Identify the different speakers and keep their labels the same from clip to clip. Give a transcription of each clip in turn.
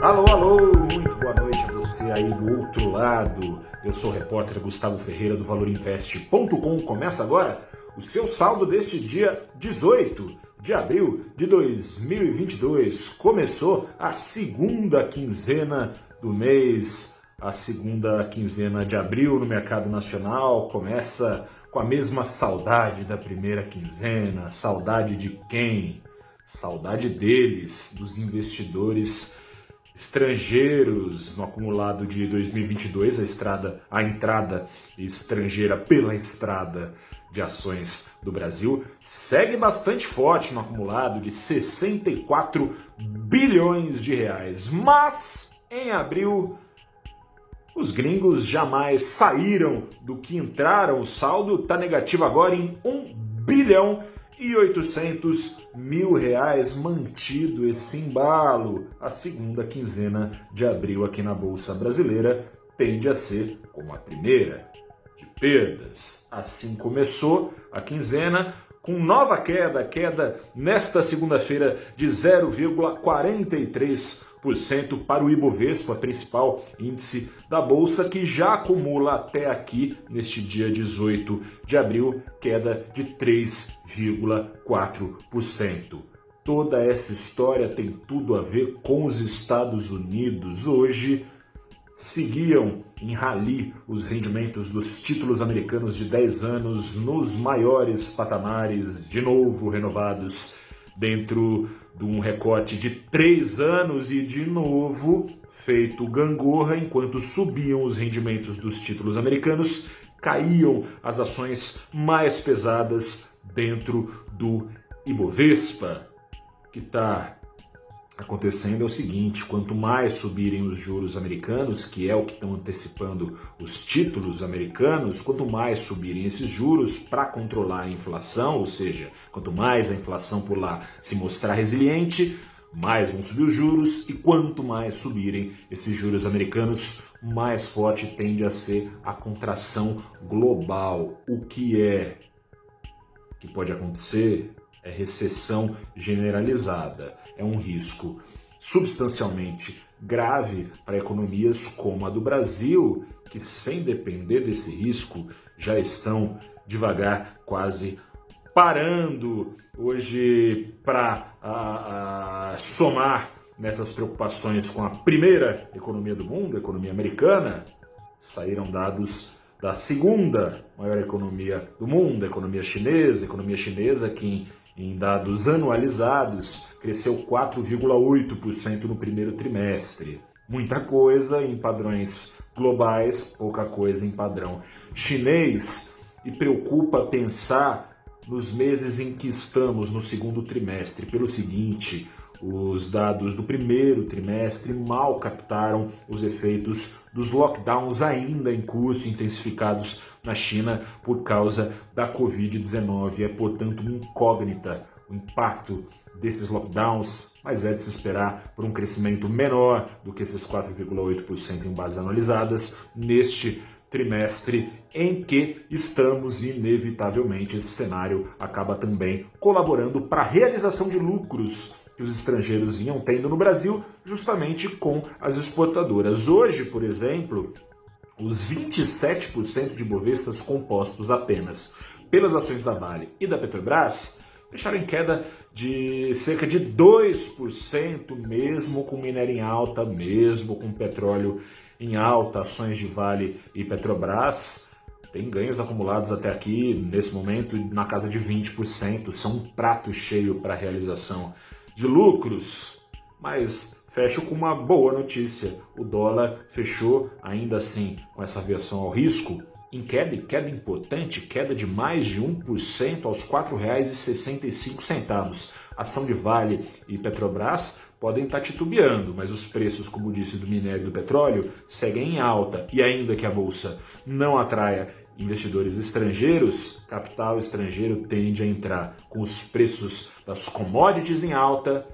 Speaker 1: Alô, alô, muito boa noite a você aí do outro lado. Eu sou o repórter Gustavo Ferreira do ValorInvest.com. Começa agora o seu saldo deste dia 18 de abril de 2022. Começou a segunda quinzena do mês, a segunda quinzena de abril no mercado nacional. Começa com a mesma saudade da primeira quinzena. Saudade de quem? Saudade deles, dos investidores estrangeiros no acumulado de 2022, a estrada, a entrada estrangeira pela estrada de ações do Brasil segue bastante forte no acumulado de 64 bilhões de reais. Mas em abril os gringos jamais saíram do que entraram. O saldo está negativo agora em 1 bilhão e 800 mil reais mantido esse embalo. A segunda quinzena de abril aqui na Bolsa Brasileira tende a ser como a primeira, de perdas. Assim começou a quinzena com nova queda, queda nesta segunda-feira de 0,43% para o Ibovespa, principal índice da bolsa, que já acumula até aqui, neste dia 18 de abril, queda de 3,4%. Toda essa história tem tudo a ver com os Estados Unidos. Hoje seguiam em rally os rendimentos dos títulos americanos de 10 anos nos maiores patamares, de novo renovados dentro de um recorte de três anos e de novo feito gangorra enquanto subiam os rendimentos dos títulos americanos, caíam as ações mais pesadas dentro do Ibovespa, que está acontecendo é o seguinte: quanto mais subirem os juros americanos, que é o que estão antecipando os títulos americanos, quanto mais subirem esses juros para controlar a inflação, ou seja, quanto mais a inflação por lá se mostrar resiliente, mais vão subir os juros, e quanto mais subirem esses juros americanos, mais forte tende a ser a contração global. O que é que pode acontecer é recessão generalizada. É um risco substancialmente grave para economias como a do Brasil, que, sem depender desse risco, já estão devagar quase parando. Hoje para somar nessas preocupações com a primeira economia do mundo, a economia americana, saíram dados da segunda maior economia do mundo, a economia chinesa, a economia chinesa que em dados anualizados, cresceu 4,8% no primeiro trimestre. Muita coisa em padrões globais, pouca coisa em padrão chinês. E preocupa pensar nos meses em que estamos no segundo trimestre, pelo seguinte: os dados do primeiro trimestre mal captaram os efeitos dos lockdowns ainda em curso, intensificados na China por causa da Covid-19. É, portanto, uma incógnita o impacto desses lockdowns, mas é de se esperar por um crescimento menor do que esses 4,8% em bases anualizadas neste trimestre em que estamos inevitavelmente esse cenário acaba também colaborando para a realização de lucros que os estrangeiros vinham tendo no Brasil, justamente com as exportadoras. Hoje, por exemplo, os 27% de bovestas compostos apenas pelas ações da Vale e da Petrobras fecharam em queda de cerca de 2%, mesmo com minério em alta, mesmo com petróleo em alta, ações de Vale e Petrobras tem ganhos acumulados até aqui, nesse momento, na casa de 20%. São um prato cheio para a realização de lucros, mas fecho com uma boa notícia. O dólar fechou ainda assim com essa versão ao risco em queda, queda importante, queda de mais de 1% aos R$ 4,65. Ação de Vale e Petrobras podem estar titubeando, mas os preços, como disse, do minério e do petróleo seguem em alta. E ainda que a bolsa não atraia investidores estrangeiros, capital estrangeiro tende a entrar com os preços das commodities em alta,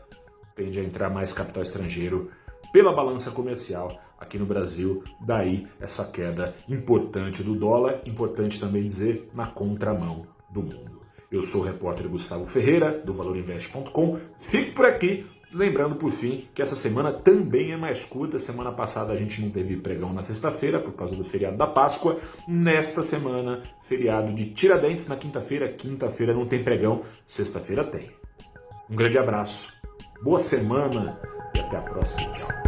Speaker 1: tende a entrar mais capital estrangeiro pela balança comercial aqui no Brasil, daí essa queda importante do dólar, importante também dizer na contramão do mundo. Eu sou o repórter Gustavo Ferreira, do valorinvest.com. Fico por aqui Lembrando, por fim, que essa semana também é mais curta. Semana passada a gente não teve pregão na sexta-feira por causa do feriado da Páscoa. Nesta semana, feriado de Tiradentes na quinta-feira. Quinta-feira não tem pregão, sexta-feira tem. Um grande abraço, boa semana e até a próxima. Tchau.